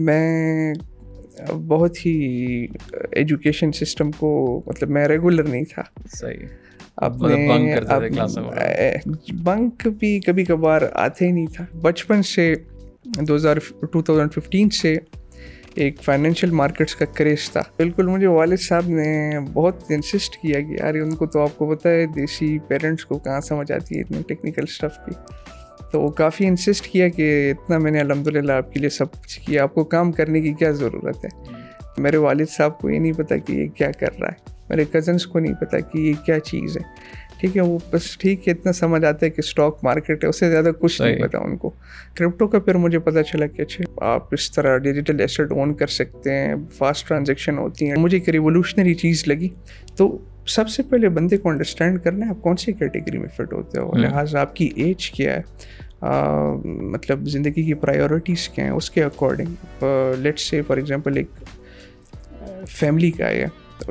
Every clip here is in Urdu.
میں بہت ہی ایجوکیشن سسٹم کو مطلب میں ریگولر نہیں تھا۔ صحیح۔ بنک بھی کبھی کبھار آتے ہی نہیں تھا۔ بچپن سے دو ہزار ٹو تھاؤزینڈ ففٹین سے ایک فائنینشیل مارکیٹس کا کریز تھا۔ بالکل مجھے والد صاحب نے بہت انسسٹ کیا کہ یار ان کو تو آپ کو پتہ ہے دیسی پیرنٹس کو کہاں سمجھ آتی ہے اتنی ٹیکنیکل اسٹف کی۔ تو وہ کافی انسسٹ کیا کہ اتنا میں نے الحمد للہ آپ کے لیے سب کچھ کیا۔ آپ کو کام کرنے کی کیا ضرورت ہے؟ میرے والد صاحب کو یہ نہیں پتہ کہ یہ کیا کر رہا ہے۔ میرے کزنس کو نہیں پتہ کہ یہ کیا چیز ہے۔ ٹھیک ہے وہ بس ٹھیک ہے اتنا سمجھ آتا ہے کہ اسٹاک مارکیٹ ہے اس سے زیادہ کچھ نہیں پتا ان کو۔ کرپٹو کا پھر مجھے پتہ چلا کہ اچھا آپ اس طرح ڈیجیٹل ایسٹ اون کر سکتے ہیں فاسٹ ٹرانزیکشن ہوتی ہیں۔ مجھے ایک ریولیوشنری چیز لگی۔ تو سب سے پہلے بندے کو انڈرسٹینڈ کرنا ہے آپ کون سی کیٹیگری میں فٹ ہوتے ہو؟ لہٰذا آپ کی ایج کیا ہے؟ مطلب زندگی کی پرائیورٹیز کیا ہیں؟ اس کے according let's say for example ایک فیملی کا ہے۔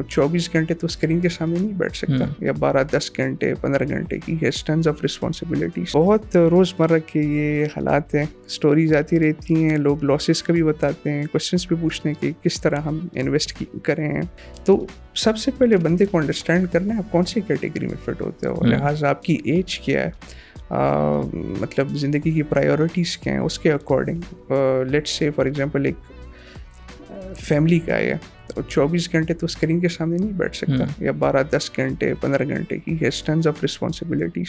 چوبیس گھنٹے تو اسکرین کے سامنے نہیں بیٹھ سکتا۔ یا بارہ دس گھنٹے پندرہ گھنٹے کی ٹنز آف رسپانسبلٹیز بہت روز مرہ کے یہ حالات ہیں۔ اسٹوریز آتی رہتی ہیں لوگ لاسز کا بھی بتاتے ہیں کوشچنس بھی پوچھتے ہیں کہ کس طرح ہم انویسٹ کریں تو سب سے پہلے بندے کو انڈرسٹینڈ کرنا ہے آپ کون سی کیٹیگری میں فٹ ہوتے ہو۔ لہٰذا آپ کی ایج کیا ہے؟ مطلب زندگی کی پرائیورٹیز کیا ہیں؟ اس کے according let's say for example ایک فیملی کا ہے۔ چوبیس گھنٹے تو اسکرین کے سامنے نہیں بیٹھ سکتا۔ یا بارہ دس گھنٹے پندرہ گھنٹے کی ٹنز آف رسپانسبلٹیز